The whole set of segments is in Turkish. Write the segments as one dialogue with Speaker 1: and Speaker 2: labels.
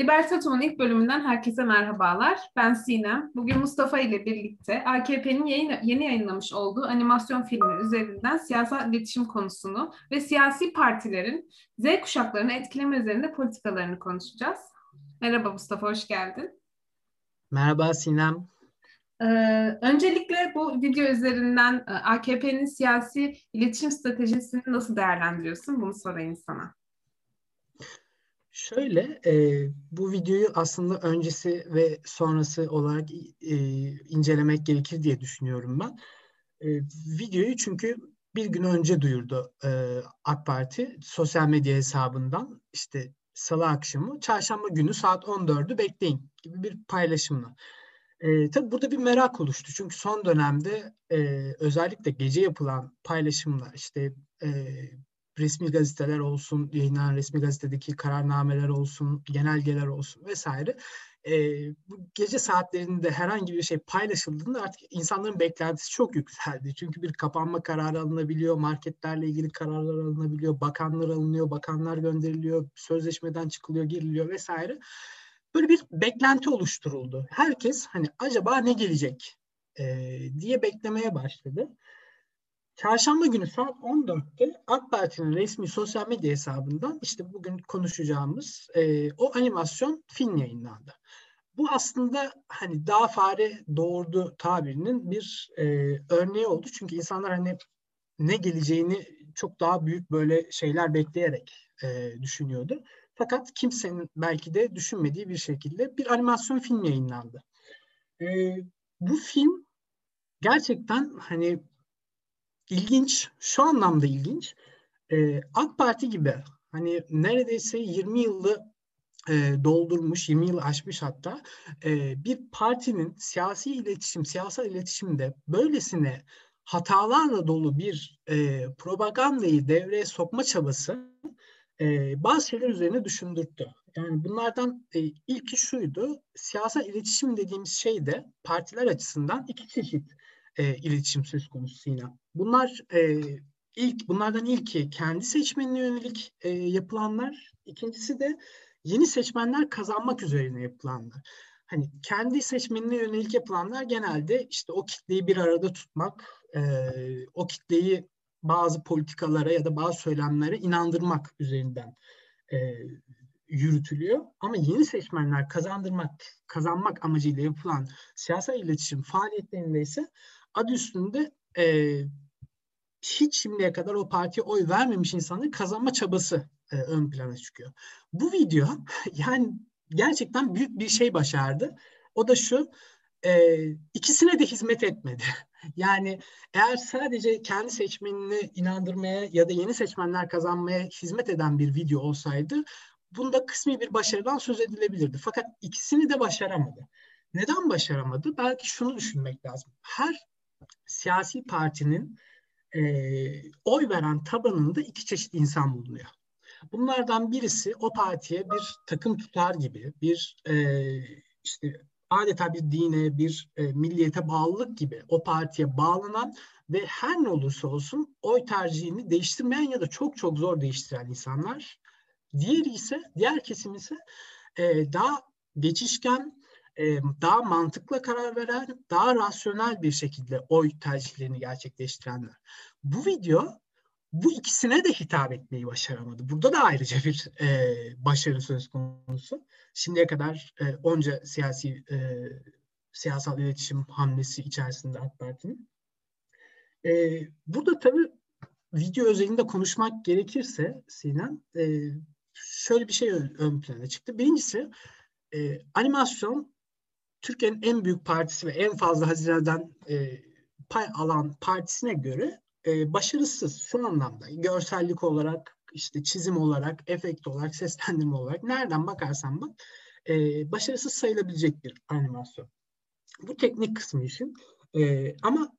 Speaker 1: Libertatom'un ilk bölümünden herkese merhabalar. Ben Sinem. Bugün Mustafa ile birlikte AKP'nin yayın, yeni yayınlamış olduğu animasyon filmi üzerinden siyasal iletişim konusunu ve siyasi partilerin Z kuşaklarını etkileme üzerinde politikalarını konuşacağız. Merhaba Mustafa, hoş geldin.
Speaker 2: Merhaba Sinem.
Speaker 1: Ee, öncelikle bu video üzerinden e, AKP'nin siyasi iletişim stratejisini nasıl değerlendiriyorsun? Bunu sorayım sana.
Speaker 2: Şöyle, e, bu videoyu aslında öncesi ve sonrası olarak e, incelemek gerekir diye düşünüyorum ben. E, videoyu çünkü bir gün önce duyurdu e, AK Parti sosyal medya hesabından işte salı akşamı, çarşamba günü saat 14'ü bekleyin gibi bir paylaşımla. E, tabii burada bir merak oluştu. Çünkü son dönemde e, özellikle gece yapılan paylaşımlar işte e, resmi gazeteler olsun, yayınlanan resmi gazetedeki kararnameler olsun, genelgeler olsun vesaire. E, bu gece saatlerinde herhangi bir şey paylaşıldığında artık insanların beklentisi çok yükseldi. Çünkü bir kapanma kararı alınabiliyor, marketlerle ilgili kararlar alınabiliyor, bakanlar alınıyor, bakanlar gönderiliyor, sözleşmeden çıkılıyor, giriliyor vesaire. Böyle bir beklenti oluşturuldu. Herkes hani acaba ne gelecek e, diye beklemeye başladı. Çarşamba günü saat 14'te AK Parti'nin resmi sosyal medya hesabından işte bugün konuşacağımız e, o animasyon film yayınlandı. Bu aslında hani daha fare doğurdu tabirinin bir e, örneği oldu. Çünkü insanlar hani ne geleceğini çok daha büyük böyle şeyler bekleyerek e, düşünüyordu. Fakat kimsenin belki de düşünmediği bir şekilde bir animasyon film yayınlandı. E, bu film gerçekten hani ilginç, şu anlamda ilginç. E, AK Parti gibi hani neredeyse 20 yılı e, doldurmuş, 20 yıl aşmış hatta e, bir partinin siyasi iletişim, siyasal iletişimde böylesine hatalarla dolu bir e, propagandayı devreye sokma çabası e, bazı şeyler üzerine düşündürttü. Yani bunlardan e, ilki şuydu, siyasal iletişim dediğimiz şey de partiler açısından iki çeşit e, iletişim söz konusu yine. Bunlar e, ilk bunlardan ilki kendi seçmenine yönelik e, yapılanlar, ikincisi de yeni seçmenler kazanmak üzerine yapılanlar. Hani kendi seçmenine yönelik yapılanlar genelde işte o kitleyi bir arada tutmak, e, o kitleyi bazı politikalara ya da bazı söylemlere inandırmak üzerinden e, yürütülüyor. Ama yeni seçmenler kazandırmak, kazanmak amacıyla yapılan siyasal iletişim faaliyetlerinde ise adı üstünde e, hiç şimdiye kadar o partiye oy vermemiş insanların kazanma çabası e, ön plana çıkıyor. Bu video yani gerçekten büyük bir şey başardı. O da şu, e, ikisine de hizmet etmedi. yani eğer sadece kendi seçmenini inandırmaya ya da yeni seçmenler kazanmaya hizmet eden bir video olsaydı bunda kısmi bir başarıdan söz edilebilirdi. Fakat ikisini de başaramadı. Neden başaramadı? Belki şunu düşünmek lazım. Her siyasi partinin e, oy veren tabanında iki çeşit insan bulunuyor. Bunlardan birisi o partiye bir takım tutar gibi, bir e, işte adeta bir dine, bir e, milliyete bağlılık gibi o partiye bağlanan ve her ne olursa olsun oy tercihini değiştirmeyen ya da çok çok zor değiştiren insanlar. Diğeri ise, diğer kesim ise e, daha geçişken, daha mantıklı karar veren, daha rasyonel bir şekilde oy tercihlerini gerçekleştirenler. Bu video bu ikisine de hitap etmeyi başaramadı. Burada da ayrıca bir e, başarı söz konusu. Şimdiye kadar e, onca siyasi e, siyasal iletişim hamlesi içerisinde AK Parti'nin. E, burada tabii video özelinde konuşmak gerekirse Sinan, e, şöyle bir şey ön, ön plana çıktı. Birincisi e, animasyon Türkiye'nin en büyük partisi ve en fazla hazineden e, pay alan partisine göre e, başarısız şu anlamda. Görsellik olarak, işte çizim olarak, efekt olarak, seslendirme olarak nereden bakarsan bak e, başarısız sayılabilecek bir animasyon. Bu teknik kısmı işin. E, ama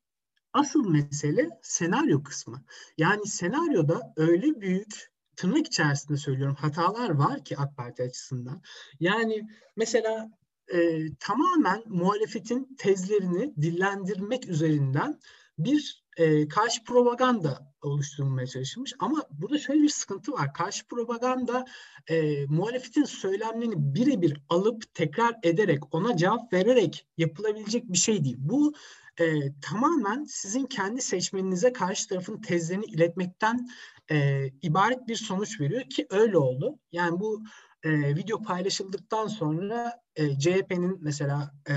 Speaker 2: asıl mesele senaryo kısmı. Yani senaryoda öyle büyük tırnak içerisinde söylüyorum hatalar var ki AK Parti açısından. Yani mesela e, tamamen muhalefetin tezlerini dillendirmek üzerinden bir e, karşı propaganda oluşturulmaya çalışılmış. Ama burada şöyle bir sıkıntı var. Karşı propaganda e, muhalefetin söylemlerini birebir alıp tekrar ederek, ona cevap vererek yapılabilecek bir şey değil. Bu e, tamamen sizin kendi seçmeninize karşı tarafın tezlerini iletmekten e, ibaret bir sonuç veriyor ki öyle oldu. Yani bu e, video paylaşıldıktan sonra e, CHP'nin mesela e,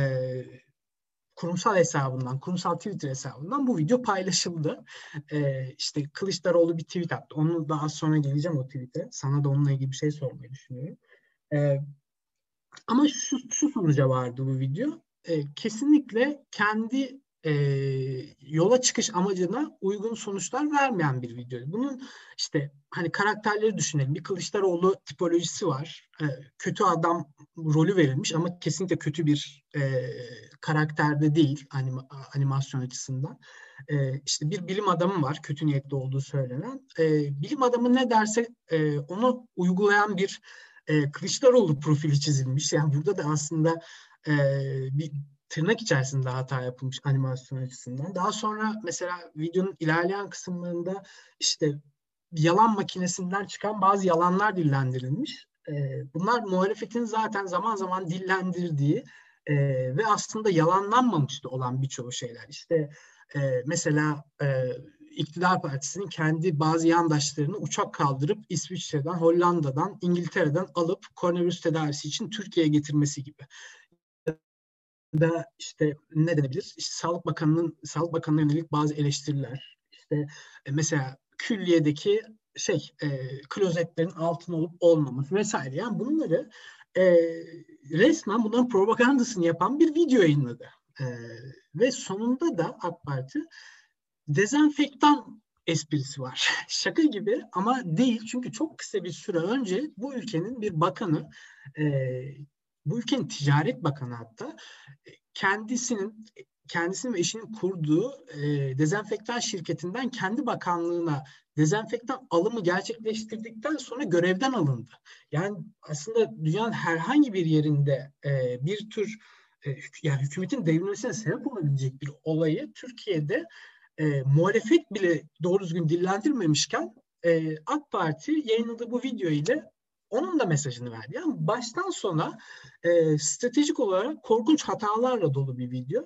Speaker 2: kurumsal hesabından, kurumsal Twitter hesabından bu video paylaşıldı. Ee, işte Kılıçdaroğlu bir tweet attı. Onu daha sonra geleceğim o tweet'e. Sana da onunla ilgili bir şey sormayı düşünüyorum. Ee, ama şu, şu sonuca vardı bu video. Ee, kesinlikle kendi e, yola çıkış amacına uygun sonuçlar vermeyen bir video. Bunun işte hani karakterleri düşünelim. Bir Kılıçdaroğlu tipolojisi var. E, kötü adam rolü verilmiş ama kesinlikle kötü bir e, karakterde değil anima, animasyon açısından. E, işte bir bilim adamı var kötü niyetli olduğu söylenen. E, bilim adamı ne derse e, onu uygulayan bir e, Kılıçdaroğlu profili çizilmiş. Yani burada da aslında e, bir tırnak içerisinde hata yapılmış animasyon açısından. Daha sonra mesela videonun ilerleyen kısımlarında işte yalan makinesinden çıkan bazı yalanlar dillendirilmiş. E, bunlar muhalefetin zaten zaman zaman dillendirdiği e, ve aslında yalanlanmamış da olan birçoğu şeyler. İşte e, mesela e, iktidar partisinin kendi bazı yandaşlarını uçak kaldırıp İsviçre'den, Hollanda'dan, İngiltere'den alıp koronavirüs tedavisi için Türkiye'ye getirmesi gibi da işte ne denebilir? İşte Sağlık Bakanı'nın Sağlık Bakanı'na yönelik bazı eleştiriler. İşte e, mesela külliyedeki şey e, klozetlerin altın olup olmaması vesaire. Yani bunları e, resmen bunların propagandasını yapan bir video yayınladı. E, ve sonunda da AK Parti dezenfektan esprisi var. Şaka gibi ama değil çünkü çok kısa bir süre önce bu ülkenin bir bakanı e, bu ülkenin ticaret bakanı hatta e, kendisinin kendisinin ve eşinin kurduğu e, dezenfektan şirketinden kendi bakanlığına dezenfektan alımı gerçekleştirdikten sonra görevden alındı. Yani aslında dünyanın herhangi bir yerinde e, bir tür e, yani hükümetin devrilmesine sebep olabilecek bir olayı Türkiye'de e, muhalefet bile doğru düzgün dillendirmemişken e, AK Parti yayınladığı bu video ile onun da mesajını verdi. Yani baştan sona e, stratejik olarak korkunç hatalarla dolu bir video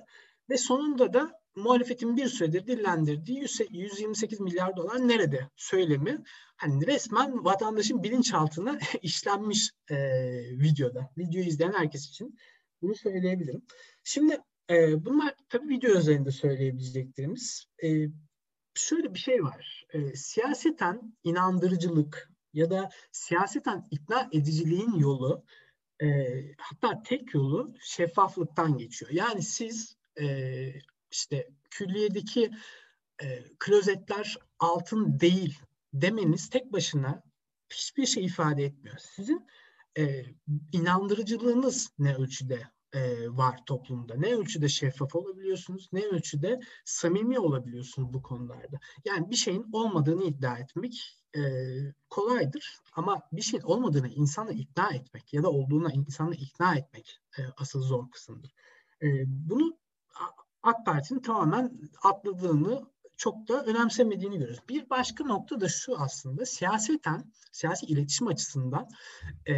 Speaker 2: ve sonunda da muhalefetin bir süredir dillendirdiği 128 milyar dolar nerede söylemi hani resmen vatandaşın bilinçaltına işlenmiş e, videoda. Videoyu izleyen herkes için bunu söyleyebilirim. Şimdi e, bunlar tabii video üzerinde söyleyebileceklerimiz. E, şöyle bir şey var. E, siyaseten inandırıcılık, ya da siyaseten ikna ediciliğin yolu e, hatta tek yolu şeffaflıktan geçiyor. Yani siz e, işte külliyedeki e, klozetler altın değil demeniz tek başına hiçbir şey ifade etmiyor. Sizin e, inandırıcılığınız ne ölçüde e, var toplumda. Ne ölçüde şeffaf olabiliyorsunuz, ne ölçüde samimi olabiliyorsunuz bu konularda. Yani bir şeyin olmadığını iddia etmek e, kolaydır ama bir şeyin olmadığını insanı ikna etmek ya da olduğuna insanı ikna etmek e, asıl zor kısımdır. E, bunu AK Parti'nin tamamen atladığını çok da önemsemediğini görüyoruz. Bir başka nokta da şu aslında siyaseten, siyasi iletişim açısından e,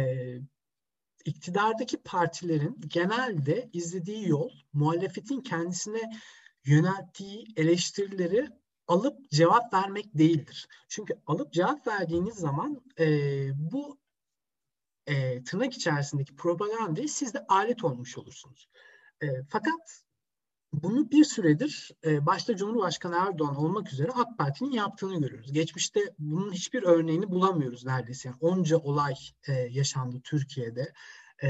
Speaker 2: iktidardaki partilerin genelde izlediği yol muhalefetin kendisine yönelttiği eleştirileri alıp cevap vermek değildir. Çünkü alıp cevap verdiğiniz zaman e, bu e, tırnak içerisindeki propagandayı siz de alet olmuş olursunuz. E, fakat bunu bir süredir e, başta Cumhurbaşkanı Erdoğan olmak üzere AK Parti'nin yaptığını görüyoruz. Geçmişte bunun hiçbir örneğini bulamıyoruz neredeyse. Yani onca olay e, yaşandı Türkiye'de. E,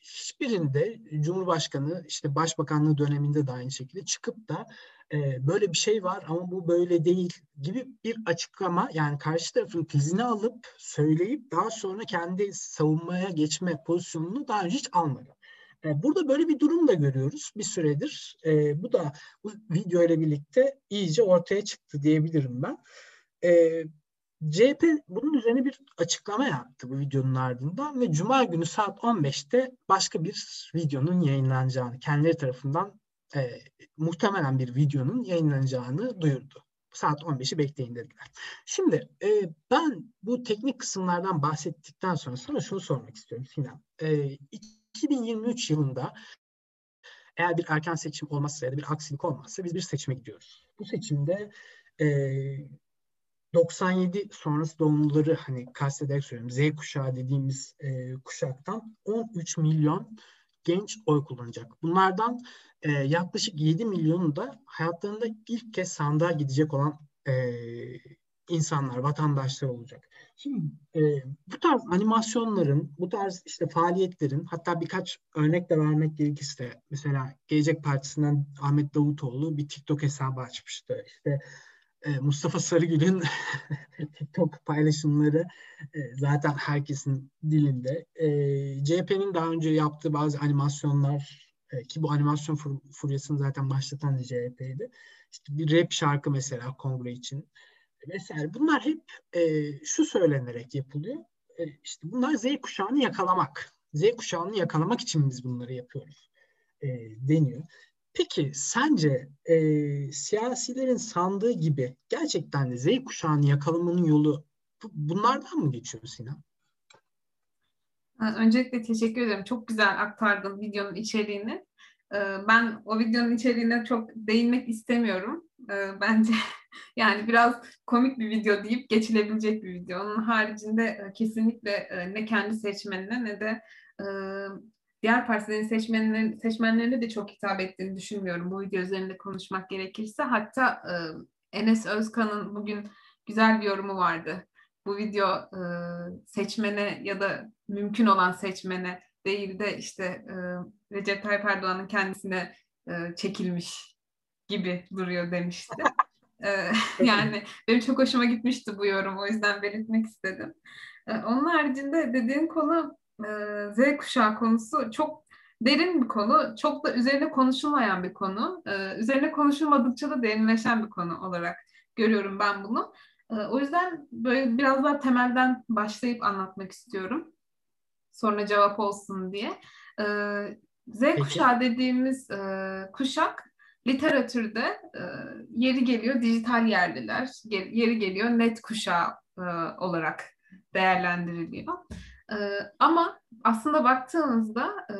Speaker 2: hiçbirinde Cumhurbaşkanı işte Başbakanlığı döneminde de aynı şekilde çıkıp da e, böyle bir şey var ama bu böyle değil gibi bir açıklama yani karşı tarafın tezini alıp söyleyip daha sonra kendi savunmaya geçme pozisyonunu daha önce hiç almadı. E, burada böyle bir durum da görüyoruz bir süredir. E, bu da bu video ile birlikte iyice ortaya çıktı diyebilirim ben. E, CHP bunun üzerine bir açıklama yaptı bu videonun ardından ve Cuma günü saat 15'te başka bir videonun yayınlanacağını kendileri tarafından e, muhtemelen bir videonun yayınlanacağını duyurdu. Saat 15'i bekleyin dediler. Şimdi e, ben bu teknik kısımlardan bahsettikten sonra sana şunu sormak istiyorum Sinan. E, 2023 yılında eğer bir erken seçim olmazsa ya da bir aksilik olmazsa biz bir seçime gidiyoruz. Bu seçimde e, 97 sonrası doğumluları hani kastederek söylüyorum Z kuşağı dediğimiz e, kuşaktan 13 milyon genç oy kullanacak. Bunlardan e, yaklaşık 7 milyonu da hayatlarında ilk kez sandığa gidecek olan e, insanlar, vatandaşlar olacak. Şimdi e, bu tarz animasyonların, bu tarz işte faaliyetlerin hatta birkaç örnek de vermek gerekirse mesela Gelecek Partisi'nden Ahmet Davutoğlu bir TikTok hesabı açmıştı. İşte Mustafa Sarıgül'ün TikTok paylaşımları e, zaten herkesin dilinde. E, CHP'nin daha önce yaptığı bazı animasyonlar e, ki bu animasyon fur furyasını zaten başlatan CHP'ydi. İşte bir rap şarkı mesela kongre için vesaire. Bunlar hep e, şu söylenerek yapılıyor. İşte bunlar Z kuşağını yakalamak. Z kuşağını yakalamak için biz bunları yapıyoruz deniyor. Peki sence e, siyasilerin sandığı gibi gerçekten de Z kuşağını yakalamanın yolu bunlardan mı geçiyor Sinan?
Speaker 1: Öncelikle teşekkür ederim. Çok güzel aktardın videonun içeriğini. Ben o videonun içeriğine çok değinmek istemiyorum. Bence yani biraz komik bir video deyip geçilebilecek bir video. Onun haricinde kesinlikle ne kendi seçmenine ne de diğer partilerin seçmenlerine, seçmenlerine de çok hitap ettiğini düşünmüyorum bu video üzerinde konuşmak gerekirse. Hatta Enes Özkan'ın bugün güzel bir yorumu vardı. Bu video seçmene ya da mümkün olan seçmene değil de işte e, Recep Tayyip Erdoğan'ın kendisine e, çekilmiş gibi duruyor demişti. e, yani benim çok hoşuma gitmişti bu yorum o yüzden belirtmek istedim. E, onun haricinde dediğin konu e, Z kuşağı konusu çok derin bir konu. Çok da üzerine konuşulmayan bir konu. E, üzerine konuşulmadıkça da derinleşen bir konu olarak görüyorum ben bunu. E, o yüzden böyle biraz daha temelden başlayıp anlatmak istiyorum sonra cevap olsun diye. Z Peki. kuşağı dediğimiz e, kuşak literatürde e, yeri geliyor dijital yerliler, yeri geliyor net kuşağı e, olarak değerlendiriliyor. E, ama aslında baktığınızda e,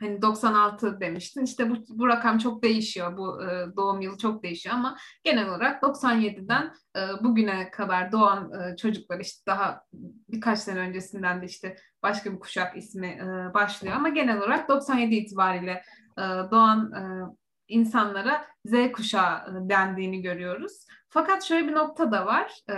Speaker 1: hani 96 demiştin. İşte bu, bu rakam çok değişiyor. Bu e, doğum yılı çok değişiyor ama genel olarak 97'den e, bugüne kadar doğan e, çocuklar işte daha birkaç sene öncesinden de işte başka bir kuşak ismi e, başlıyor ama genel olarak 97 itibariyle e, doğan e, insanlara Z kuşağı e, dendiğini görüyoruz. Fakat şöyle bir nokta da var. E,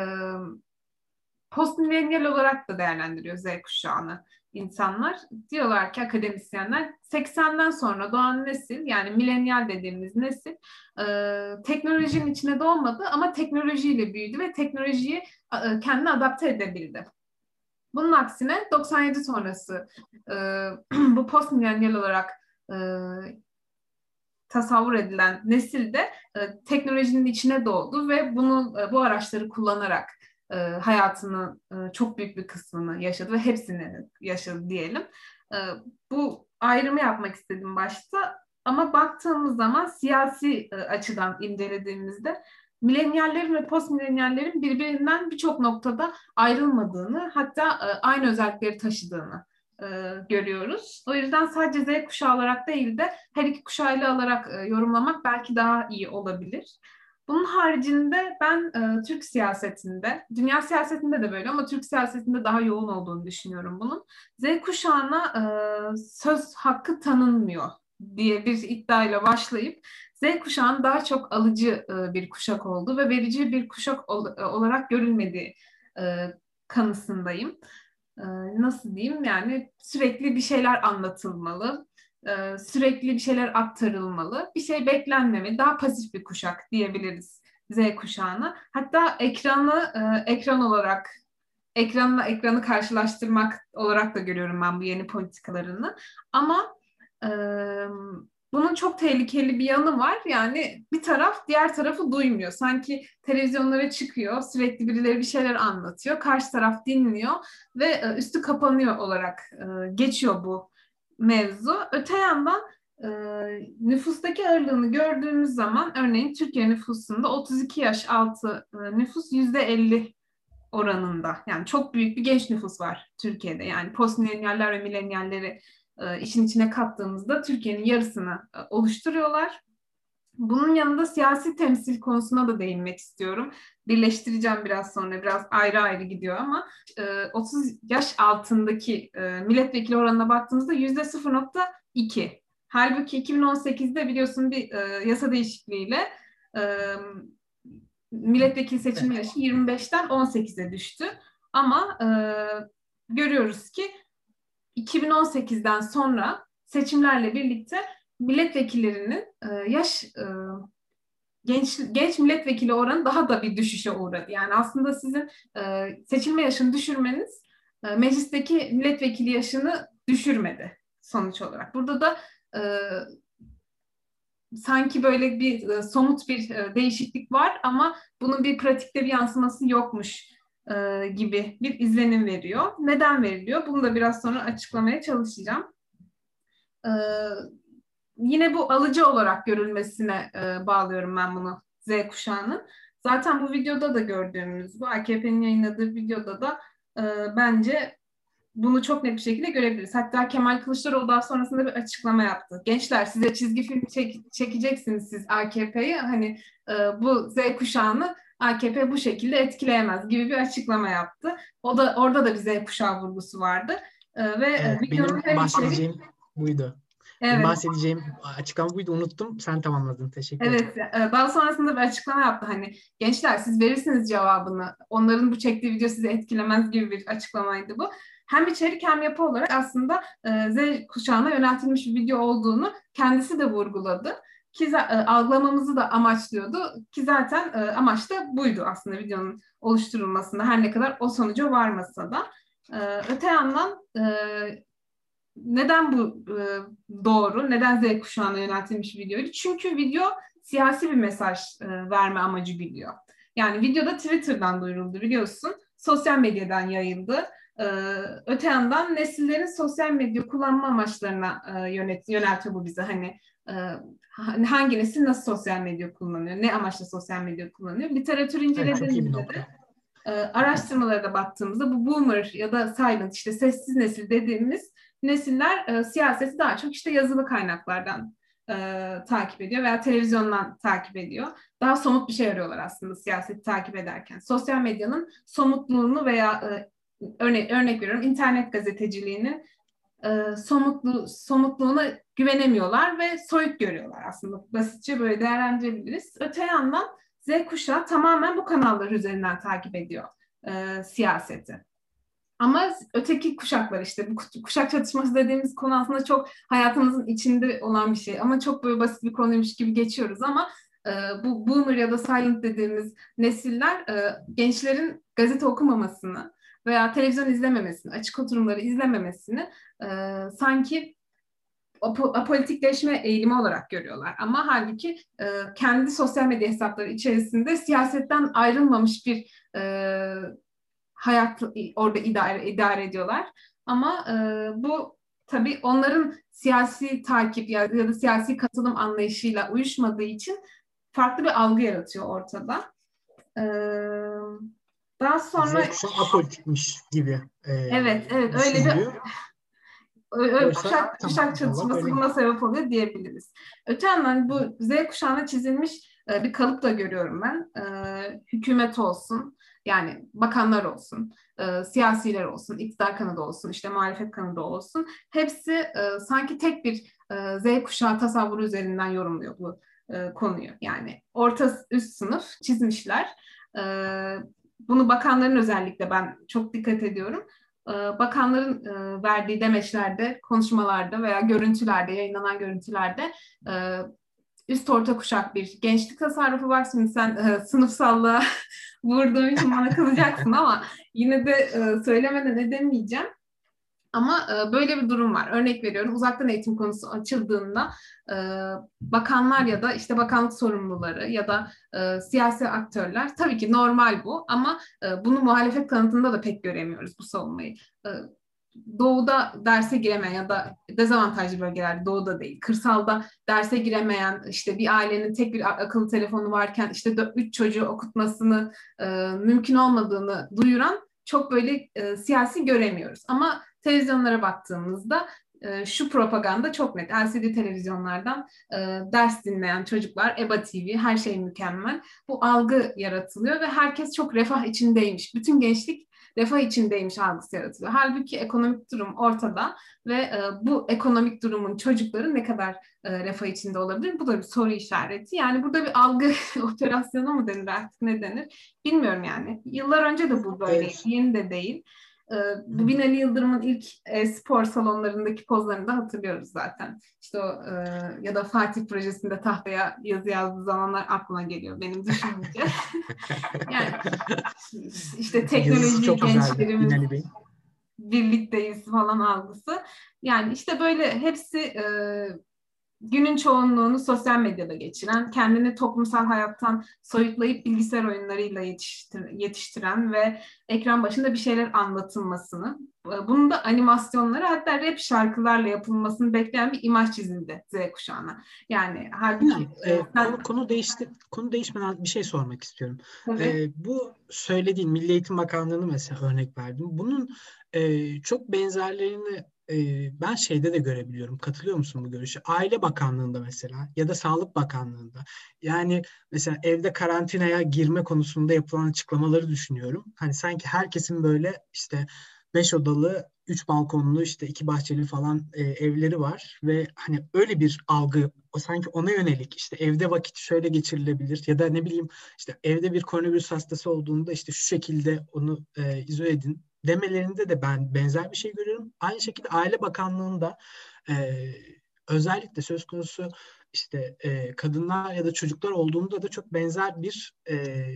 Speaker 1: postmillenyal olarak da değerlendiriyor Z kuşağını insanlar. Diyorlar ki akademisyenler 80'den sonra doğan nesil yani milenyal dediğimiz nesil e, teknolojinin içine doğmadı ama teknolojiyle büyüdü ve teknolojiyi e, kendine adapte edebildi. Bunun aksine 97 sonrası e, bu postmillenyal olarak e, tasavvur edilen nesilde e, teknolojinin içine doğdu ve bunu e, bu araçları kullanarak e, hayatının e, çok büyük bir kısmını yaşadı ve hepsini yaşadı diyelim. E, bu ayrımı yapmak istedim başta ama baktığımız zaman siyasi e, açıdan incelediğimizde milenyallerin ve postmilenyallerin birbirinden birçok noktada ayrılmadığını hatta e, aynı özellikleri taşıdığını e, görüyoruz. O yüzden sadece Z kuşağı olarak değil de her iki kuşağıyla alarak e, yorumlamak belki daha iyi olabilir. Bunun haricinde ben e, Türk siyasetinde, dünya siyasetinde de böyle ama Türk siyasetinde daha yoğun olduğunu düşünüyorum bunun. Z kuşağına e, söz hakkı tanınmıyor diye bir iddiayla başlayıp Z kuşağının daha çok alıcı e, bir kuşak oldu ve verici bir kuşak ol, e, olarak görülmediği e, kanısındayım. E, nasıl diyeyim yani sürekli bir şeyler anlatılmalı e, sürekli bir şeyler aktarılmalı. Bir şey beklenmemeli. Daha pasif bir kuşak diyebiliriz Z kuşağına. Hatta ekranı e, ekran olarak ekranla ekranı karşılaştırmak olarak da görüyorum ben bu yeni politikalarını. Ama e, bunun çok tehlikeli bir yanı var. Yani bir taraf diğer tarafı duymuyor. Sanki televizyonlara çıkıyor, sürekli birileri bir şeyler anlatıyor. Karşı taraf dinliyor ve üstü kapanıyor olarak geçiyor bu mevzu. Öte yandan e, nüfustaki ağırlığını gördüğümüz zaman örneğin Türkiye nüfusunda 32 yaş altı e, nüfus %50 oranında. Yani çok büyük bir genç nüfus var Türkiye'de. Yani postmillennialler ve millenyalleri e, işin içine kattığımızda Türkiye'nin yarısını e, oluşturuyorlar. Bunun yanında siyasi temsil konusuna da değinmek istiyorum. Birleştireceğim biraz sonra, biraz ayrı ayrı gidiyor ama e, 30 yaş altındaki e, milletvekili oranına baktığımızda yüzde 0.2. Halbuki 2018'de biliyorsun bir e, yasa değişikliğiyle e, milletvekili seçim yaşı 25'ten 18'e düştü. Ama e, görüyoruz ki 2018'den sonra seçimlerle birlikte milletvekillerinin e, yaş e, genç genç milletvekili oranı daha da bir düşüşe uğradı. Yani aslında sizin e, seçilme yaşını düşürmeniz e, meclisteki milletvekili yaşını düşürmedi sonuç olarak. Burada da sanki böyle bir somut bir değişiklik var ama bunun bir pratikte bir yansıması yokmuş gibi bir izlenim veriyor. Neden veriliyor? Bunu da biraz sonra açıklamaya çalışacağım. E, yine bu alıcı olarak görülmesine e, bağlıyorum ben bunu Z kuşağının. Zaten bu videoda da gördüğümüz bu AKP'nin yayınladığı videoda da e, bence bunu çok net bir şekilde görebiliriz. Hatta Kemal Kılıçdaroğlu daha sonrasında bir açıklama yaptı. Gençler size çizgi film çek, çekeceksiniz siz AKP'yi. Hani e, bu Z kuşağını AKP bu şekilde etkileyemez gibi bir açıklama yaptı. O da orada da bir Z kuşağı vurgusu vardı. E, ve
Speaker 2: evet, benim bahsedeceğim içerik... buydu. Evet. Bahsedeceğim açıklama buydu unuttum. Sen tamamladın. Teşekkür ederim.
Speaker 1: Evet. E, daha sonrasında bir açıklama yaptı. Hani gençler siz verirsiniz cevabını. Onların bu çektiği video sizi etkilemez gibi bir açıklamaydı bu hem içerik hem yapı olarak aslında e, Z kuşağına yöneltilmiş bir video olduğunu kendisi de vurguladı. Ki e, algılamamızı da amaçlıyordu ki zaten e, amaç da buydu aslında videonun oluşturulmasında her ne kadar o sonuca varmasa da. E, öte yandan e, neden bu e, doğru, neden Z kuşağına yöneltilmiş videoydu? Çünkü video siyasi bir mesaj e, verme amacı güdüyor. Yani videoda Twitter'dan duyuruldu biliyorsun. Sosyal medyadan yayıldı. Ee, öte yandan nesillerin sosyal medya kullanma amaçlarına e, yönet, yöneltiyor bu bize. Hani e, hangi nesil nasıl sosyal medya kullanıyor, ne amaçla sosyal medya kullanıyor. Literatür incelediğimizde evet, de e, araştırmalara da baktığımızda bu boomer ya da silent işte sessiz nesil dediğimiz nesiller e, siyaseti daha çok işte yazılı kaynaklardan e, takip ediyor veya televizyondan takip ediyor. Daha somut bir şey arıyorlar aslında siyaseti takip ederken. Sosyal medyanın somutluğunu veya e, örnek, örnek veriyorum internet gazeteciliğinin e, somutlu, somutluğuna güvenemiyorlar ve soyut görüyorlar aslında. Basitçe böyle değerlendirebiliriz. Öte yandan Z kuşağı tamamen bu kanallar üzerinden takip ediyor e, siyaseti. Ama öteki kuşaklar işte bu kuşak çatışması dediğimiz konu aslında çok hayatımızın içinde olan bir şey. Ama çok böyle basit bir konuymuş gibi geçiyoruz ama e, bu boomer ya da silent dediğimiz nesiller e, gençlerin gazete okumamasını, veya televizyon izlememesini, açık oturumları izlememesini e, sanki apolitikleşme eğilimi olarak görüyorlar. Ama halbuki e, kendi sosyal medya hesapları içerisinde siyasetten ayrılmamış bir e, hayat orada idare, idare ediyorlar. Ama e, bu tabii onların siyasi takip ya, ya da siyasi katılım anlayışıyla uyuşmadığı için farklı bir algı yaratıyor ortada. Evet. Daha sonra...
Speaker 2: Kuşağı apolitikmiş gibi.
Speaker 1: E, evet, evet. Öyle bir öyle kuşak, kuşak çatışması buna sebep oluyor diyebiliriz. Öte yandan bu Z kuşağına çizilmiş e, bir kalıp da görüyorum ben. E, hükümet olsun, yani bakanlar olsun, e, siyasiler olsun, iktidar kanadı olsun, işte muhalefet kanadı olsun. Hepsi e, sanki tek bir e, Z kuşağı tasavvuru üzerinden yorumluyor bu e, konuyu. Yani orta üst sınıf çizmişler. E, bunu bakanların özellikle ben çok dikkat ediyorum. Ee, bakanların e, verdiği demeçlerde, konuşmalarda veya görüntülerde, yayınlanan görüntülerde e, üst orta kuşak bir gençlik tasarrufu var. Şimdi sen e, sınıfsallığa vurduğun için bana kızacaksın ama yine de söylemeden edemeyeceğim. Ama e, böyle bir durum var. Örnek veriyorum uzaktan eğitim konusu açıldığında e, bakanlar ya da işte bakanlık sorumluları ya da e, siyasi aktörler tabii ki normal bu ama e, bunu muhalefet kanıtında da pek göremiyoruz bu savunmayı. E, doğuda derse giremeyen ya da dezavantajlı bölgelerde doğuda değil, kırsalda derse giremeyen işte bir ailenin tek bir akıllı telefonu varken işte üç çocuğu okutmasını e, mümkün olmadığını duyuran çok böyle e, siyasi göremiyoruz. Ama televizyonlara baktığımızda e, şu propaganda çok net. LCD televizyonlardan e, ders dinleyen çocuklar, EBA TV, her şey mükemmel. Bu algı yaratılıyor ve herkes çok refah içindeymiş. Bütün gençlik refah içindeymiş algısı yaratılıyor. Halbuki ekonomik durum ortada ve e, bu ekonomik durumun çocukları ne kadar e, refah içinde olabilir? Bu da bir soru işareti. Yani burada bir algı operasyonu mu denir artık ne denir? Bilmiyorum yani. Yıllar önce de bu böyle, evet. yeni de değil. E, bu Binali Yıldırım'ın ilk spor salonlarındaki pozlarını da hatırlıyoruz zaten. İşte o e, ya da Fatih projesinde tahtaya yazı yazdığı zamanlar aklıma geliyor benim düşününce. yani işte teknoloji gençlerimiz birlikteyiz falan algısı. Yani işte böyle hepsi e, günün çoğunluğunu sosyal medyada geçiren, kendini toplumsal hayattan soyutlayıp bilgisayar oyunlarıyla yetiştir, yetiştiren ve ekran başında bir şeyler anlatılmasını, e, bunun da animasyonları hatta rap şarkılarla yapılmasını bekleyen bir imaj çizildi Z kuşağına. Yani halbuki...
Speaker 2: e, e sen... konu, konu, değişti, konu değişmeden bir şey sormak istiyorum. E, bu söylediğin Milli Eğitim Bakanlığı'nı mesela örnek verdim. Bunun e, çok benzerlerini ben şeyde de görebiliyorum. Katılıyor musun bu görüşe? Aile Bakanlığı'nda mesela ya da Sağlık Bakanlığı'nda. Yani mesela evde karantinaya girme konusunda yapılan açıklamaları düşünüyorum. Hani sanki herkesin böyle işte beş odalı, üç balkonlu, işte iki bahçeli falan e, evleri var ve hani öyle bir algı o sanki ona yönelik işte evde vakit şöyle geçirilebilir ya da ne bileyim işte evde bir koronavirüs hastası olduğunda işte şu şekilde onu e, izole edin demelerinde de ben benzer bir şey görüyorum. Aynı şekilde Aile Bakanlığı'nda e, özellikle söz konusu işte e, kadınlar ya da çocuklar olduğunda da çok benzer bir e,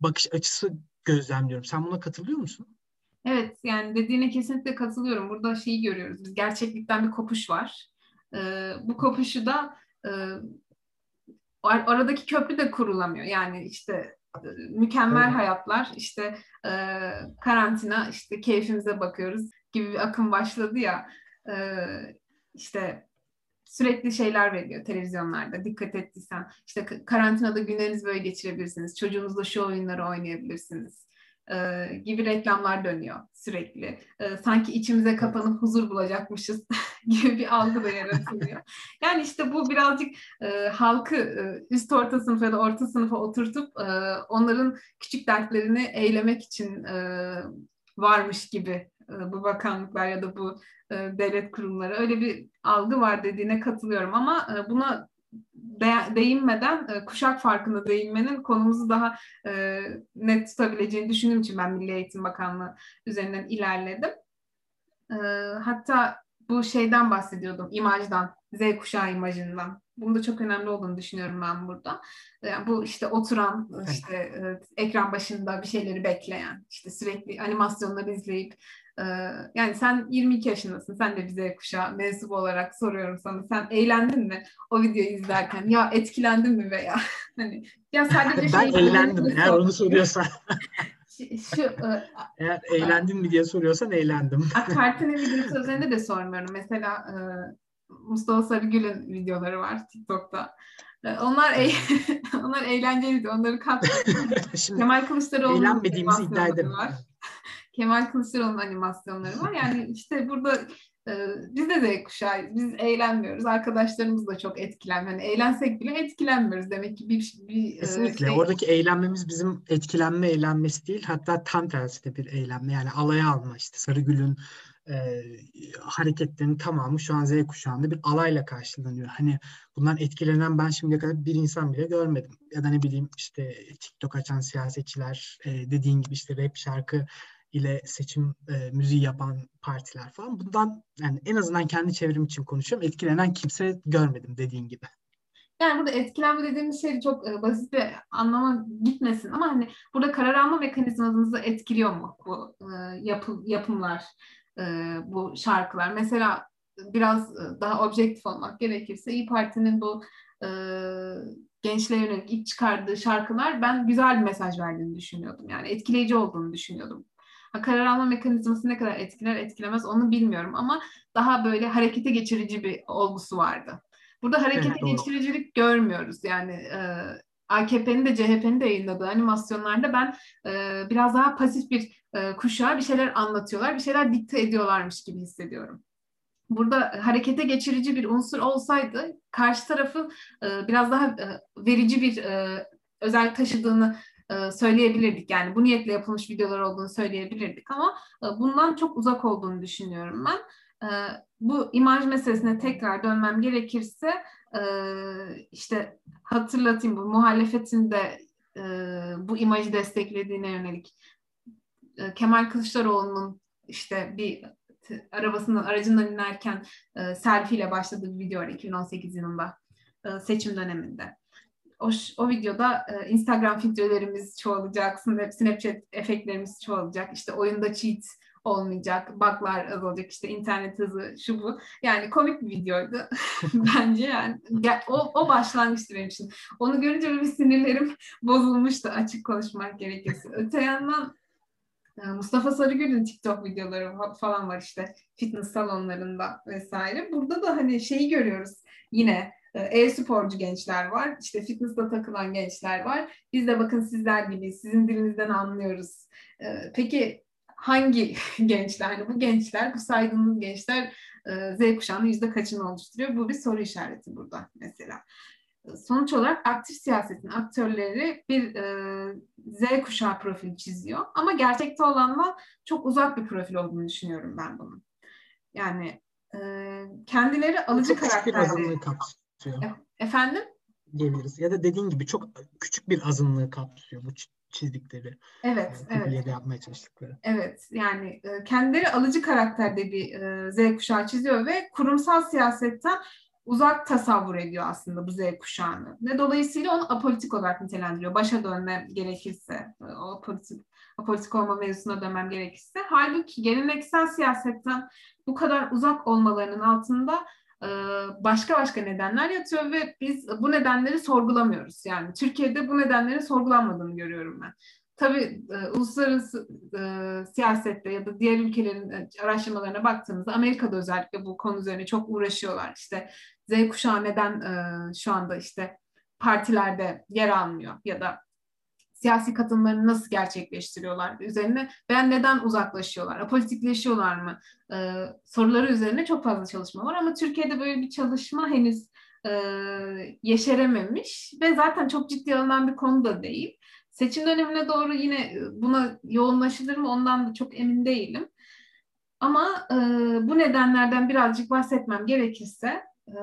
Speaker 2: bakış açısı gözlemliyorum. Sen buna katılıyor musun?
Speaker 1: Evet yani dediğine kesinlikle katılıyorum. Burada şeyi görüyoruz. Biz gerçeklikten bir kopuş var. Ee, bu kopuşu da e, aradaki köprü de kurulamıyor. Yani işte mükemmel evet. hayatlar işte e, karantina işte keyfimize bakıyoruz gibi bir akım başladı ya e, işte sürekli şeyler veriyor televizyonlarda dikkat ettiysen işte karantinada günlerinizi böyle geçirebilirsiniz çocuğunuzla şu oyunları oynayabilirsiniz e, gibi reklamlar dönüyor sürekli. E, sanki içimize kapanıp huzur bulacakmışız gibi bir algı da yaratılıyor. Yani işte bu birazcık e, halkı e, üst orta sınıf ya da orta sınıfa oturtup e, onların küçük dertlerini eylemek için e, varmış gibi e, bu bakanlıklar ya da bu e, devlet kurumları öyle bir algı var dediğine katılıyorum ama e, buna de, değinmeden e, kuşak farkında değinmenin konumuzu daha e, net tutabileceğini düşündüğüm için ben Milli Eğitim Bakanlığı üzerinden ilerledim. E, hatta bu şeyden bahsediyordum, imajdan, Z kuşağı imajından. Bunun da çok önemli olduğunu düşünüyorum ben burada. Yani bu işte oturan, işte e, ekran başında bir şeyleri bekleyen, işte sürekli animasyonları izleyip yani sen 22 yaşındasın. Sen de bize kuşağı mensup olarak soruyorum sana. Sen eğlendin mi o videoyu izlerken? Ya etkilendin mi veya hani ya
Speaker 2: sadece ben şey eğlendim eğer onu soruyorsan. şu, e, eğer eğlendin mi diye soruyorsan eğlendim.
Speaker 1: Kartinin videosu üzerinde de sormuyorum. Mesela e, Mustafa Sarıgül'ün videoları var TikTok'ta. E, onlar e onlar eğlenceli onları katmıyorum. Kemal Kılıçdaroğlu'nun
Speaker 2: eğlenmediğimizi iddia ederim.
Speaker 1: Var. Kemal Kılıçdaroğlu'nun animasyonları var. Yani işte burada e, biz de Z kuşağıyız. Biz eğlenmiyoruz. Arkadaşlarımız da çok etkilenmiyor. Yani eğlensek bile etkilenmiyoruz. Demek ki bir, bir
Speaker 2: e, Kesinlikle. Şey... Oradaki eğlenmemiz bizim etkilenme eğlenmesi değil. Hatta tam tersi de bir eğlenme. Yani alaya alma işte Sarıgül'ün e, hareketlerinin tamamı şu an Z kuşağında bir alayla karşılanıyor. Hani bundan etkilenen ben şimdiye kadar bir insan bile görmedim. Ya da ne bileyim işte TikTok açan siyasetçiler e, dediğin gibi işte rap şarkı ile seçim e, müziği yapan partiler falan. Bundan yani en azından kendi çevrim için konuşuyorum. Etkilenen kimse görmedim dediğin gibi.
Speaker 1: Yani burada etkilenme dediğimiz şey çok e, basit bir anlama gitmesin ama hani burada karar alma mekanizmanızı etkiliyor mu bu e, yapı, yapımlar, e, bu şarkılar? Mesela biraz e, daha objektif olmak gerekirse İyi Parti'nin bu e, gençlere ilk çıkardığı şarkılar ben güzel bir mesaj verdiğini düşünüyordum. Yani etkileyici olduğunu düşünüyordum. Karar alma mekanizması ne kadar etkiler etkilemez onu bilmiyorum ama daha böyle harekete geçirici bir olgusu vardı. Burada harekete evet, geçiricilik görmüyoruz. Yani e, AKP'nin de CHP'nin de yayınladığı animasyonlarda ben e, biraz daha pasif bir e, kuşağa bir şeyler anlatıyorlar, bir şeyler dikte ediyorlarmış gibi hissediyorum. Burada harekete geçirici bir unsur olsaydı karşı tarafı e, biraz daha e, verici bir e, özellik taşıdığını söyleyebilirdik. Yani bu niyetle yapılmış videolar olduğunu söyleyebilirdik ama e, bundan çok uzak olduğunu düşünüyorum ben. E, bu imaj meselesine tekrar dönmem gerekirse e, işte hatırlatayım bu muhalefetin de e, bu imajı desteklediğine yönelik e, Kemal Kılıçdaroğlu'nun işte bir arabasından aracından inerken e, selfie ile başladığı bir video var 2018 yılında e, seçim döneminde. O, o videoda e, Instagram filtrelerimiz çoğalacak, Snapchat efektlerimiz çoğalacak, işte oyunda cheat olmayacak, bug'lar azalacak, işte internet hızı, şu bu. Yani komik bir videoydu bence yani. O, o başlangıçtı benim için. Onu görünce bir sinirlerim bozulmuştu açık konuşmak gerekirse. Öte yandan e, Mustafa Sarıgül'ün TikTok videoları falan var işte fitness salonlarında vesaire. Burada da hani şeyi görüyoruz yine e-sporcu gençler var. işte fitness'ta takılan gençler var. Biz de bakın sizler gibi sizin dilinizden anlıyoruz. E, peki hangi gençler? Hani bu gençler, bu saydığımız gençler Z kuşağının yüzde kaçını oluşturuyor? Bu bir soru işareti burada mesela sonuç olarak aktif siyasetin aktörleri bir e, Z kuşağı profili çiziyor. Ama gerçekte olanla çok uzak bir profil olduğunu düşünüyorum ben bunun. Yani e, kendileri alıcı karakterleri.
Speaker 2: Kapsıyor.
Speaker 1: E, efendim?
Speaker 2: Diyebiliriz. Ya da dediğin gibi çok küçük bir azınlığı kapsıyor bu çizdikleri.
Speaker 1: Evet,
Speaker 2: e, evet. yapmaya çalıştıkları.
Speaker 1: Evet, yani e, kendileri alıcı karakterde bir e, Z kuşağı çiziyor ve kurumsal siyasetten uzak tasavvur ediyor aslında bu Z kuşağını. Ve dolayısıyla onu apolitik olarak nitelendiriyor. Başa dönmem gerekirse, o apolitik, apolitik olma mevzusuna dönmem gerekirse. Halbuki geleneksel siyasetten bu kadar uzak olmalarının altında e, başka başka nedenler yatıyor ve biz bu nedenleri sorgulamıyoruz. Yani Türkiye'de bu nedenlerin sorgulanmadığını görüyorum ben. Tabii e, uluslararası e, siyasette ya da diğer ülkelerin e, araştırmalarına baktığımızda Amerika'da özellikle bu konu üzerine çok uğraşıyorlar. İşte Z kuşağı neden şu anda işte partilerde yer almıyor ya da siyasi katılımlarını nasıl gerçekleştiriyorlar üzerine veya neden uzaklaşıyorlar, apolitikleşiyorlar mı e, soruları üzerine çok fazla çalışma var ama Türkiye'de böyle bir çalışma henüz e, yeşerememiş ve zaten çok ciddi alınan bir konu da değil. Seçim dönemine doğru yine e, buna yoğunlaşılır mı ondan da çok emin değilim. Ama e, bu nedenlerden birazcık bahsetmem gerekirse e,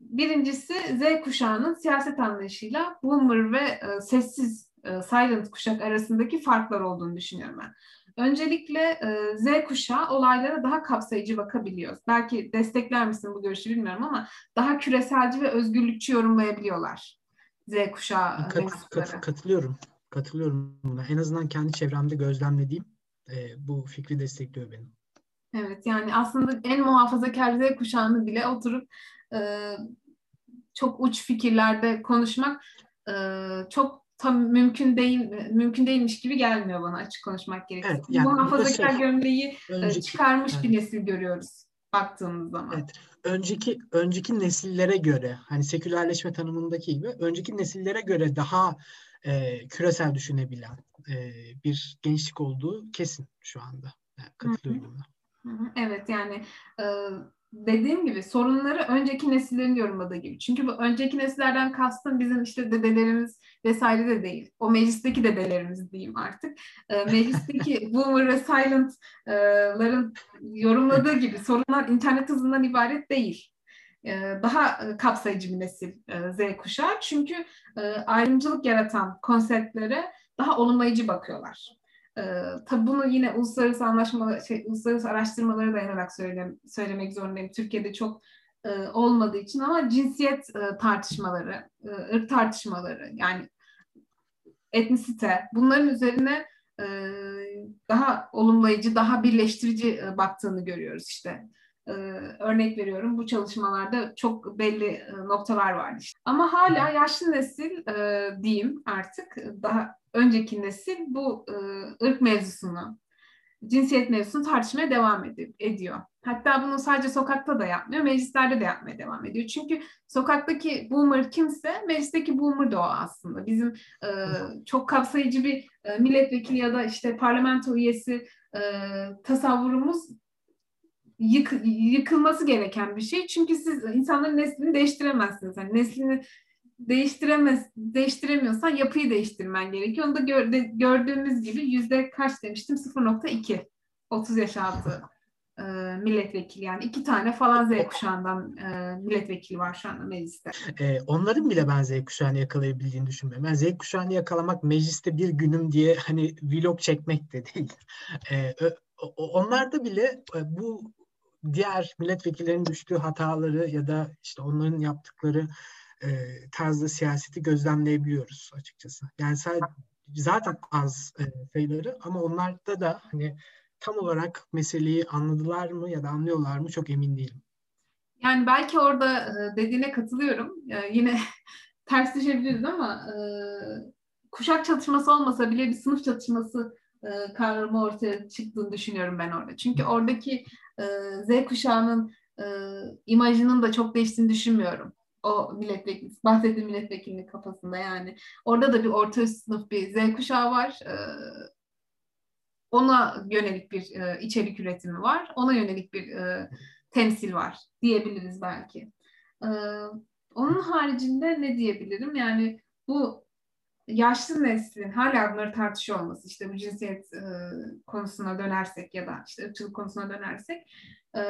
Speaker 1: birincisi Z kuşağının siyaset anlayışıyla boomer ve e, sessiz e, silent kuşak arasındaki farklar olduğunu düşünüyorum ben. Öncelikle e, Z kuşağı olaylara daha kapsayıcı bakabiliyor. Belki destekler misin bu görüşü bilmiyorum ama daha küreselci ve özgürlükçü yorumlayabiliyorlar. Z kuşağı
Speaker 2: kat, kat, katılıyorum. Katılıyorum buna. En azından kendi çevremde gözlemlediğim e, bu fikri destekliyor benim.
Speaker 1: Evet yani aslında en muhafazakar Z kuşağını bile oturup e, çok uç fikirlerde konuşmak e, çok tam mümkün değil mümkün değilmiş gibi gelmiyor bana açık konuşmak gerekirse. Evet, yani muhafazakar şey, gömleği önceki, çıkarmış yani, bir nesil görüyoruz baktığımız zaman. Evet.
Speaker 2: Önceki önceki nesillere göre hani sekülerleşme tanımındaki gibi önceki nesillere göre daha e, küresel düşünebilen e, bir gençlik olduğu kesin şu anda. Yani katılıyorum
Speaker 1: buna. Evet yani e, dediğim gibi sorunları önceki nesillerin yorumladığı gibi. Çünkü bu önceki nesillerden kastım bizim işte dedelerimiz vesaire de değil. O meclisteki dedelerimiz diyeyim artık. E, meclisteki boomer ve silent'ların yorumladığı gibi sorunlar internet hızından ibaret değil. E, daha e, kapsayıcı bir nesil e, Z kuşağı. Çünkü ayrımcılık yaratan konseptlere daha olumlayıcı bakıyorlar. Tabii bunu yine uluslararası anlaşma, şey, uluslararası araştırmalara dayanarak söyle, söylemek zorundayım. Türkiye'de çok olmadığı için ama cinsiyet tartışmaları, ırk tartışmaları yani etnisite bunların üzerine daha olumlayıcı, daha birleştirici baktığını görüyoruz işte. Ee, örnek veriyorum bu çalışmalarda çok belli e, noktalar vardı. Işte. Ama hala yaşlı nesil e, diyeyim artık daha önceki nesil bu e, ırk mevzusunu cinsiyet mevzusunu tartışmaya devam ed- ediyor. Hatta bunu sadece sokakta da yapmıyor, meclislerde de yapmaya devam ediyor. Çünkü sokaktaki boomer kimse, meclisteki boomer da o aslında. Bizim e, çok kapsayıcı bir e, milletvekili ya da işte parlamento üyesi e, tasavvurumuz yık, yıkılması gereken bir şey. Çünkü siz insanların neslini değiştiremezsiniz. Yani neslini değiştiremez, değiştiremiyorsan yapıyı değiştirmen gerekiyor. Onu da gör, de, gördüğümüz gibi yüzde kaç demiştim? 0.2. 30 yaş altı e, milletvekili yani iki tane falan Z kuşağından e, milletvekili var şu anda mecliste.
Speaker 2: E, onların bile ben Z kuşağını yakalayabildiğini düşünmüyorum. Ben Z kuşağını yakalamak mecliste bir günüm diye hani vlog çekmek de değil. E, onlarda bile e, bu diğer milletvekillerinin düştüğü hataları ya da işte onların yaptıkları e, tarzda siyaseti gözlemleyebiliyoruz açıkçası. Yani sadece, zaten az e, sayıları ama onlarda da hani tam olarak meseleyi anladılar mı ya da anlıyorlar mı çok emin değilim.
Speaker 1: Yani belki orada e, dediğine katılıyorum. E, yine ters düşebiliriz ama e, kuşak çatışması olmasa bile bir sınıf çatışması e, kavramı ortaya çıktığını düşünüyorum ben orada. Çünkü oradaki e, Z kuşağının e, imajının da çok değiştiğini düşünmüyorum. O milletvekili, bahsettiğim milletvekilinin kafasında yani. Orada da bir orta üst sınıf bir Z kuşağı var. E, ona yönelik bir e, içerik üretimi var. Ona yönelik bir e, temsil var diyebiliriz belki. E, onun haricinde ne diyebilirim? Yani bu yaşlı neslin hala bunları tartışıyor olması işte bu cinsiyet e, konusuna dönersek ya da işte ırkçılık konusuna dönersek e,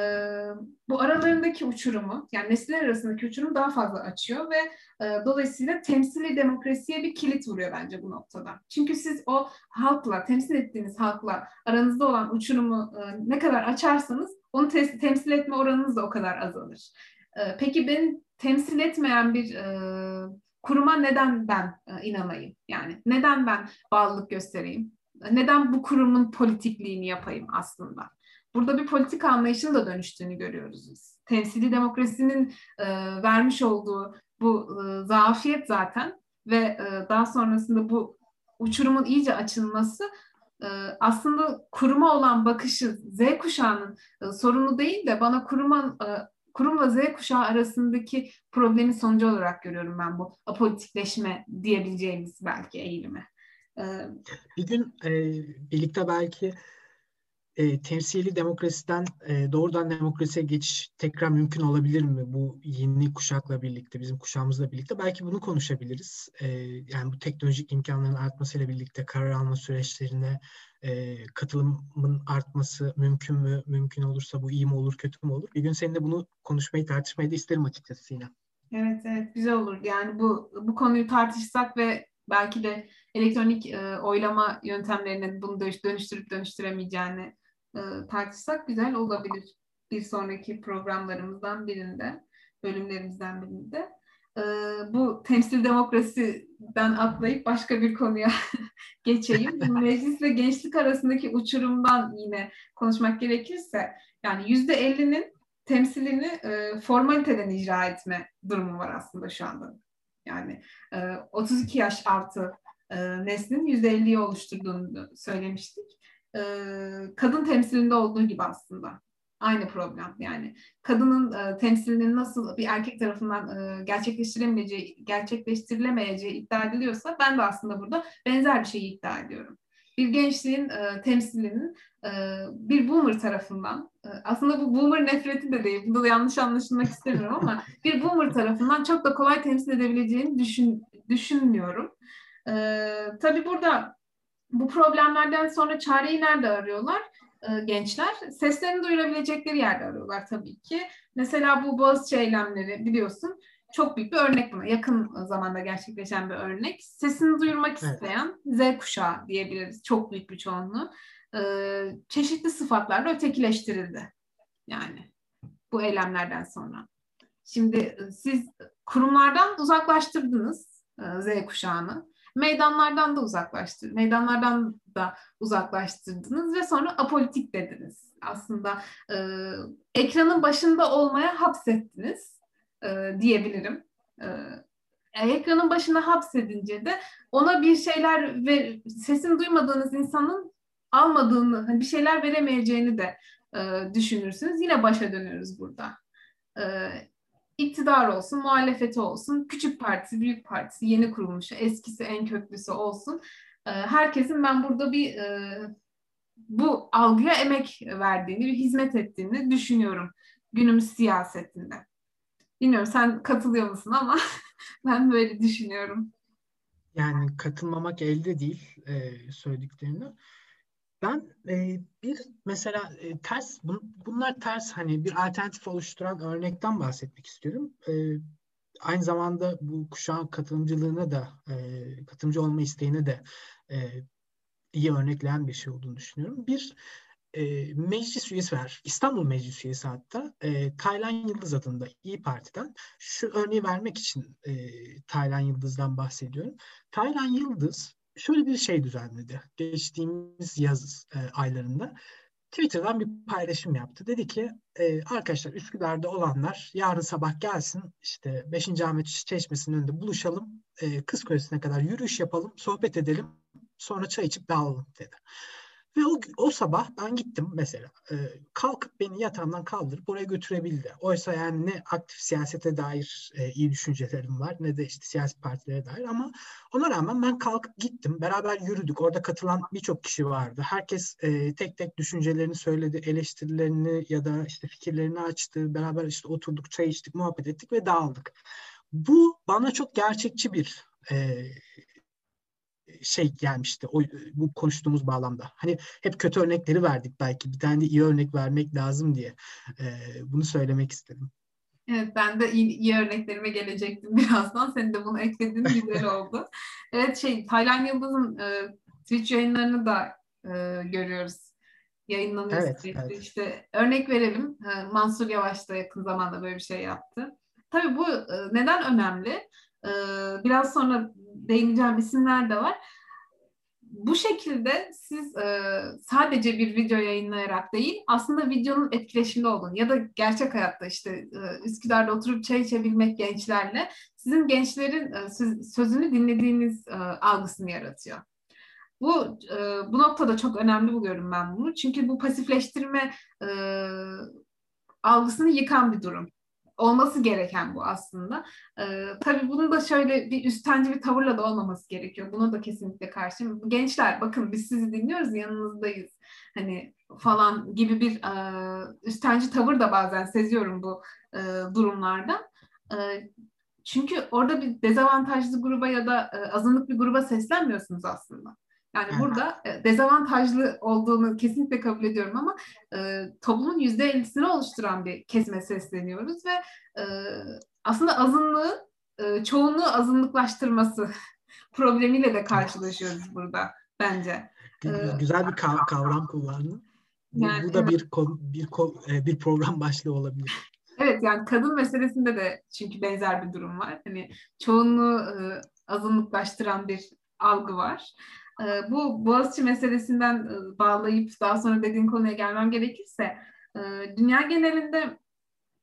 Speaker 1: bu aralarındaki uçurumu yani nesiller arasındaki uçurumu daha fazla açıyor ve e, dolayısıyla temsili demokrasiye bir kilit vuruyor bence bu noktada. Çünkü siz o halkla, temsil ettiğiniz halkla aranızda olan uçurumu e, ne kadar açarsanız onu te- temsil etme oranınız da o kadar azalır. E, peki ben temsil etmeyen bir e, kuruma neden ben e, inanayım? Yani neden ben bağlılık göstereyim? Neden bu kurumun politikliğini yapayım aslında? Burada bir politik anlayışın da dönüştüğünü görüyoruz biz. Temsili demokrasinin e, vermiş olduğu bu e, zafiyet zaten ve e, daha sonrasında bu uçurumun iyice açılması e, aslında kuruma olan bakışı Z kuşağının e, sorunu değil de bana kuruma e, kurumla Z kuşağı arasındaki problemin sonucu olarak görüyorum ben bu apolitikleşme diyebileceğimiz belki eğilimi.
Speaker 2: Ee, bir gün e, birlikte belki e, temsili demokrasiden e, doğrudan demokrasiye geçiş tekrar mümkün olabilir mi bu yeni kuşakla birlikte, bizim kuşağımızla birlikte? Belki bunu konuşabiliriz. E, yani bu teknolojik imkanların artmasıyla birlikte karar alma süreçlerine e, katılımın artması mümkün mü? Mümkün olursa bu iyi mi olur, kötü mü olur? Bir gün seninle bunu konuşmayı, tartışmayı da isterim açıkçası Sinem.
Speaker 1: Evet, evet güzel olur. Yani bu bu konuyu tartışsak ve belki de elektronik e, oylama yöntemlerinin bunu dönüştürüp dönüştüremeyeceğini tartışsak güzel olabilir. Bir sonraki programlarımızdan birinde, bölümlerimizden birinde. E, bu temsil demokrasiden atlayıp başka bir konuya geçeyim. Meclis ve gençlik arasındaki uçurumdan yine konuşmak gerekirse yani yüzde ellinin temsilini e, formaliteden icra etme durumu var aslında şu anda. Yani e, 32 yaş altı e, neslin yüzde 50'yi oluşturduğunu söylemiştik. E, kadın temsilinde olduğu gibi aslında. Aynı problem yani. Kadının e, temsilinin nasıl bir erkek tarafından e, gerçekleştiremeyeceği, gerçekleştirilemeyeceği iddia ediliyorsa ben de aslında burada benzer bir şeyi iddia ediyorum. Bir gençliğin e, temsilinin e, bir boomer tarafından, e, aslında bu boomer nefreti de değil, bunu da yanlış anlaşılmak istemiyorum ama bir boomer tarafından çok da kolay temsil edebileceğini düşün, düşünmüyorum. E, tabii burada bu problemlerden sonra çareyi nerede arıyorlar? E, gençler seslerini duyurabilecekleri yerde arıyorlar tabii ki. Mesela bu Boğaziçi eylemleri biliyorsun çok büyük bir örnek buna. Yakın zamanda gerçekleşen bir örnek. Sesini duyurmak evet. isteyen Z kuşağı diyebiliriz. Çok büyük bir çoğunluğu. E, çeşitli sıfatlarla ötekileştirildi. Yani bu eylemlerden sonra. Şimdi e, siz kurumlardan uzaklaştırdınız Z kuşağını meydanlardan da uzaklaştır, meydanlardan da uzaklaştırdınız ve sonra apolitik dediniz. Aslında e, ekranın başında olmaya hapsettiniz e, diyebilirim. E, ekranın başına hapsedince de ona bir şeyler ve sesini duymadığınız insanın almadığını, hani bir şeyler veremeyeceğini de e, düşünürsünüz. Yine başa dönüyoruz burada. E, iktidar olsun, muhalefeti olsun, küçük partisi, büyük partisi, yeni kurulmuş, eskisi, en köklüsü olsun. E, herkesin ben burada bir e, bu algıya emek verdiğini, bir hizmet ettiğini düşünüyorum günümüz siyasetinde. Bilmiyorum sen katılıyor musun ama ben böyle düşünüyorum.
Speaker 2: Yani katılmamak elde değil e, söylediklerine. Ben e, bir mesela e, ters bun, bunlar ters hani bir alternatif oluşturan örnekten bahsetmek istiyorum. E, aynı zamanda bu kuşağın katılımcılığına da e, katılımcı olma isteğine de e, iyi örnekleyen bir şey olduğunu düşünüyorum. Bir e, meclis üyesi var. İstanbul Meclis üyesi hatta. E, Taylan Yıldız adında İyi Parti'den. Şu örneği vermek için e, Taylan Yıldız'dan bahsediyorum. Taylan Yıldız şöyle bir şey düzenledi. Geçtiğimiz yaz e, aylarında Twitter'dan bir paylaşım yaptı. Dedi ki e, arkadaşlar Üsküdar'da olanlar yarın sabah gelsin işte 5. Ahmet Çeşmesi'nin önünde buluşalım. E, Kız Kulesi'ne kadar yürüyüş yapalım, sohbet edelim. Sonra çay içip dağılalım dedi. Ve o, o sabah ben gittim mesela. E, kalkıp beni yatağımdan kaldırıp oraya götürebildi. Oysa yani ne aktif siyasete dair e, iyi düşüncelerim var ne de işte siyasi partilere dair ama ona rağmen ben kalkıp gittim. Beraber yürüdük. Orada katılan birçok kişi vardı. Herkes e, tek tek düşüncelerini söyledi, eleştirilerini ya da işte fikirlerini açtı. Beraber işte oturduk, çay içtik, muhabbet ettik ve dağıldık. Bu bana çok gerçekçi bir e, şey gelmişti o bu konuştuğumuz bağlamda. Hani hep kötü örnekleri verdik belki bir tane de iyi örnek vermek lazım diye e, bunu söylemek istedim.
Speaker 1: Evet ben de iyi, iyi örneklerime gelecektim birazdan. Senin de bunu eklediğin güzel oldu. evet şey Taylan Yıldız'ın e, Twitch yayınlarını da e, görüyoruz. Yayınlanıyor
Speaker 2: evet, evet.
Speaker 1: İşte örnek verelim. E, Mansur Yavaş da yakın zamanda böyle bir şey yaptı. Tabii bu e, neden önemli? E, biraz sonra değineceğim isimler de var. Bu şekilde siz e, sadece bir video yayınlayarak değil, aslında videonun etkileşimli olduğunu ya da gerçek hayatta işte e, Üsküdar'da oturup çay içebilmek gençlerle sizin gençlerin e, söz, sözünü dinlediğiniz e, algısını yaratıyor. Bu e, bu noktada çok önemli buluyorum ben bunu. Çünkü bu pasifleştirme e, algısını yıkan bir durum olması gereken bu aslında. Ee, tabii bunun da şöyle bir üstenci bir tavırla da olmaması gerekiyor. Buna da kesinlikle karşıyım. Gençler bakın biz sizi dinliyoruz yanınızdayız. Hani falan gibi bir e, üstenci tavır da bazen seziyorum bu e, durumlarda. E, çünkü orada bir dezavantajlı gruba ya da e, azınlık bir gruba seslenmiyorsunuz aslında. Yani evet. burada e, dezavantajlı olduğunu kesinlikle kabul ediyorum ama e, toplumun yüzde ellisini oluşturan bir kesime sesleniyoruz ve e, aslında azınlığı e, çoğunluğu azınlıklaştırması problemiyle de karşılaşıyoruz burada bence.
Speaker 2: Güzel bir kavram kullandın. Yani, bu da bir bir e, bir program başlığı olabilir.
Speaker 1: Evet yani kadın meselesinde de çünkü benzer bir durum var. Hani çoğunluğu e, azınlıklaştıran bir algı var. E, bu Boğaziçi meselesinden e, bağlayıp daha sonra dediğin konuya gelmem gerekirse e, dünya genelinde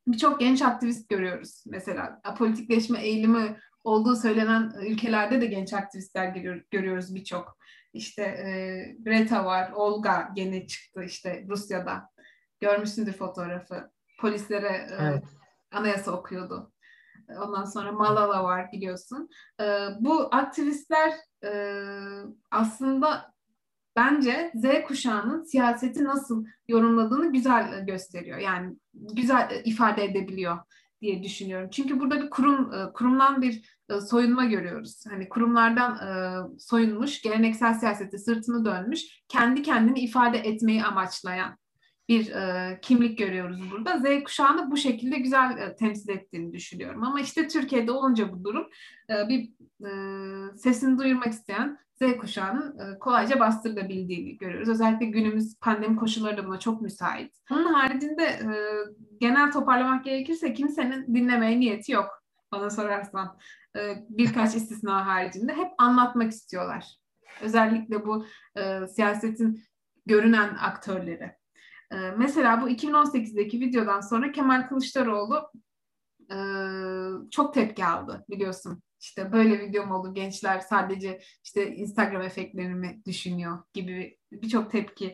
Speaker 1: birçok genç aktivist görüyoruz. Mesela apolitikleşme eğilimi olduğu söylenen ülkelerde de genç aktivistler görüyor, görüyoruz birçok. İşte e, Greta var, Olga gene çıktı işte Rusya'da. Görmüşsündür fotoğrafı. Polislere e, evet. anayasa okuyordu. Ondan sonra Malala var biliyorsun. E, bu aktivistler e, aslında bence Z kuşağının siyaseti nasıl yorumladığını güzel gösteriyor. Yani güzel ifade edebiliyor diye düşünüyorum. Çünkü burada bir kurum kurumdan bir soyunma görüyoruz. Hani kurumlardan soyunmuş, geleneksel siyasete sırtını dönmüş, kendi kendini ifade etmeyi amaçlayan bir e, kimlik görüyoruz burada. Z kuşağını bu şekilde güzel e, temsil ettiğini düşünüyorum. Ama işte Türkiye'de olunca bu durum e, bir e, sesini duyurmak isteyen Z kuşağının e, kolayca bastırılabildiğini görüyoruz. Özellikle günümüz pandemi koşulları da buna çok müsait. Onun haricinde e, genel toparlamak gerekirse kimsenin dinlemeye niyeti yok bana sorarsan. E, birkaç istisna haricinde hep anlatmak istiyorlar. Özellikle bu e, siyasetin görünen aktörleri. Ee, mesela bu 2018'deki videodan sonra Kemal Kılıçdaroğlu e, çok tepki aldı biliyorsun işte böyle video mu olur gençler sadece işte Instagram efektlerini mi düşünüyor gibi birçok tepki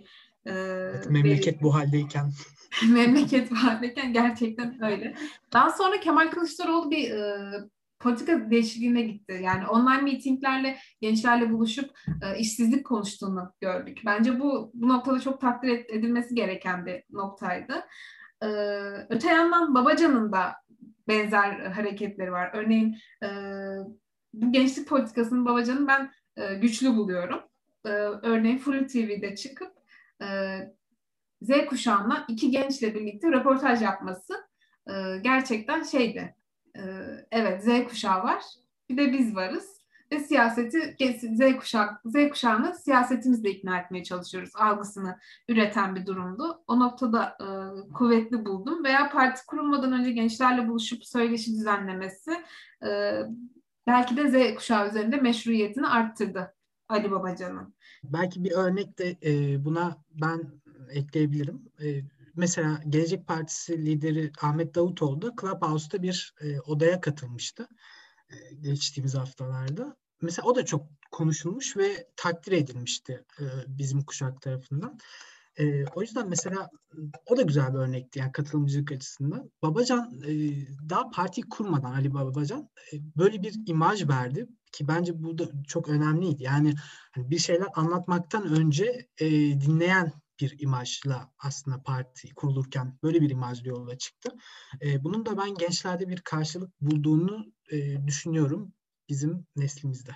Speaker 2: e, evet, memleket verildi. bu haldeyken
Speaker 1: memleket bu haldeyken gerçekten öyle. Daha sonra Kemal Kılıçdaroğlu bir e, politika değişikliğine gitti. Yani online meetinglerle gençlerle buluşup e, işsizlik konuştuğunu gördük. Bence bu bu noktada çok takdir edilmesi gereken bir noktaydı. E, öte yandan Babacan'ın da benzer hareketleri var. Örneğin e, bu gençlik politikasının Babacan'ın ben e, güçlü buluyorum. E, örneğin Flu TV'de çıkıp e, Z kuşağına iki gençle birlikte röportaj yapması e, gerçekten şeydi evet Z kuşağı var. Bir de biz varız. Ve siyaseti Z kuşağı Z kuşağını siyasetimizle ikna etmeye çalışıyoruz. Algısını üreten bir durumdu. O noktada e, kuvvetli buldum. Veya parti kurulmadan önce gençlerle buluşup söyleşi düzenlemesi e, belki de Z kuşağı üzerinde meşruiyetini arttırdı Ali Babacan'ın.
Speaker 2: Belki bir örnek de e, buna ben ekleyebilirim. E, mesela Gelecek Partisi lideri Ahmet Davutoğlu da Clubhouse'da bir e, odaya katılmıştı e, geçtiğimiz haftalarda. Mesela o da çok konuşulmuş ve takdir edilmişti e, bizim kuşak tarafından. E, o yüzden mesela o da güzel bir örnekti yani katılımcılık açısından. Babacan e, daha parti kurmadan Ali Babacan e, böyle bir imaj verdi ki bence bu da çok önemliydi. Yani hani bir şeyler anlatmaktan önce e, dinleyen bir imajla aslında parti kurulurken böyle bir imajla yola çıktı. E, bunun da ben gençlerde bir karşılık bulduğunu e, düşünüyorum bizim neslimizde.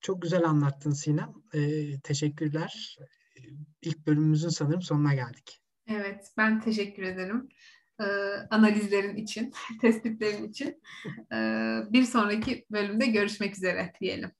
Speaker 2: Çok güzel anlattın Sinem. E, teşekkürler. İlk bölümümüzün sanırım sonuna geldik.
Speaker 1: Evet, ben teşekkür ederim. E, analizlerin için, tespitlerin için. E, bir sonraki bölümde görüşmek üzere diyelim.